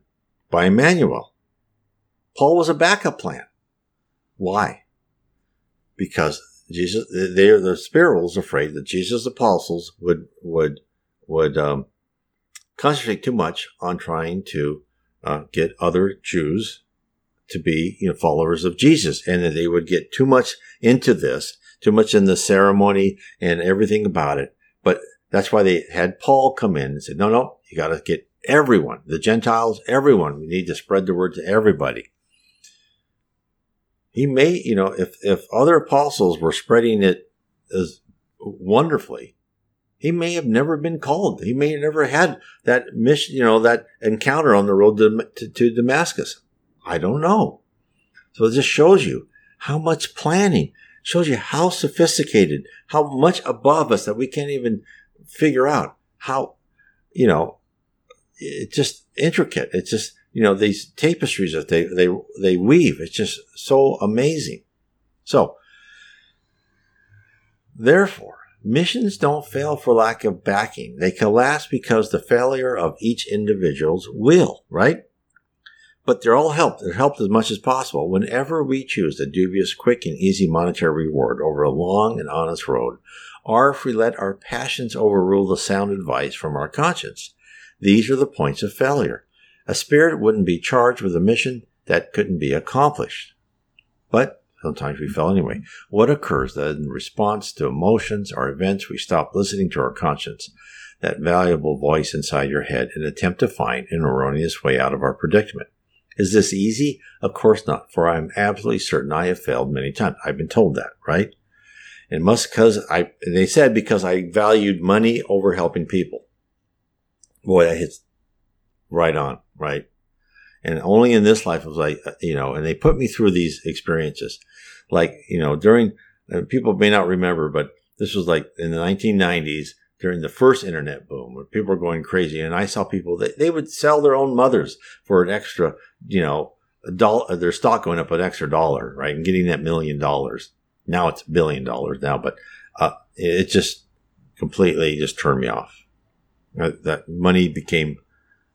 by Emmanuel. Paul was a backup plan. Why? Because Jesus, they the spirit was afraid that Jesus' apostles would would would um, concentrate too much on trying to uh, get other Jews to be you know followers of Jesus, and that they would get too much into this, too much in the ceremony and everything about it. But that's why they had Paul come in and said, "No, no, you got to get everyone, the Gentiles, everyone. We need to spread the word to everybody." he may, you know, if, if other apostles were spreading it as wonderfully, he may have never been called. He may have never had that mission, you know, that encounter on the road to, to, to Damascus. I don't know. So it just shows you how much planning, shows you how sophisticated, how much above us that we can't even figure out how, you know, it's just intricate. It's just, you know, these tapestries that they, they, they weave. It's just so amazing. So, therefore, missions don't fail for lack of backing. They collapse because the failure of each individual's will, right? But they're all helped. They're helped as much as possible whenever we choose the dubious, quick, and easy monetary reward over a long and honest road, or if we let our passions overrule the sound advice from our conscience. These are the points of failure. A spirit wouldn't be charged with a mission that couldn't be accomplished. But sometimes we fail anyway. What occurs that in response to emotions or events, we stop listening to our conscience, that valuable voice inside your head, and attempt to find an erroneous way out of our predicament? Is this easy? Of course not, for I am absolutely certain I have failed many times. I've been told that, right? And must because I, they said because I valued money over helping people. Boy, that hits right on, right? And only in this life was I, you know, and they put me through these experiences. Like, you know, during, people may not remember, but this was like in the 1990s during the first internet boom where people were going crazy. And I saw people that they would sell their own mothers for an extra, you know, dollar, their stock going up an extra dollar, right? And getting that million dollars. Now it's a billion dollars now, but uh, it just completely just turned me off. Uh, that money became,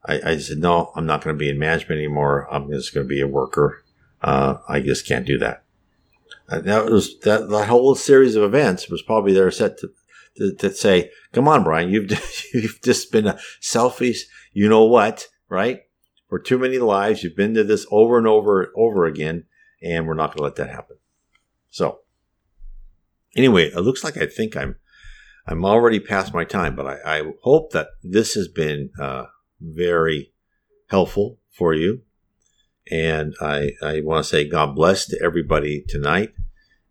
I, I said, no, I'm not going to be in management anymore. I'm just going to be a worker. Uh, I just can't do that. And that was that, that whole series of events was probably there set to, to, to say, come on, Brian, you've, you've just been a selfish, you know what, right? For too many lives. You've been to this over and over, and over again, and we're not going to let that happen. So anyway, it looks like I think I'm, I'm already past my time, but I, I hope that this has been, uh, very helpful for you. And I, I want to say God bless to everybody tonight.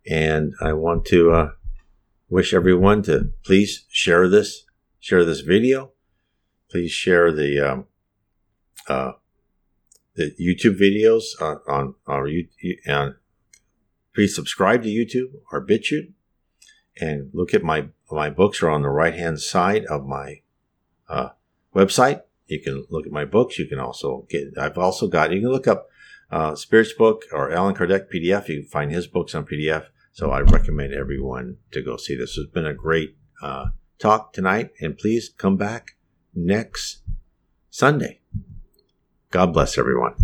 And I want to, uh, wish everyone to please share this, share this video. Please share the um, uh, the YouTube videos on on YouTube. And please subscribe to YouTube or BitChute, and look at my my books are on the right hand side of my uh, website. You can look at my books. You can also get. I've also got. You can look up uh, Spirits book or Allan Kardec PDF. You can find his books on PDF. So I recommend everyone to go see this. It's been a great uh, talk tonight, and please come back next Sunday. God bless everyone.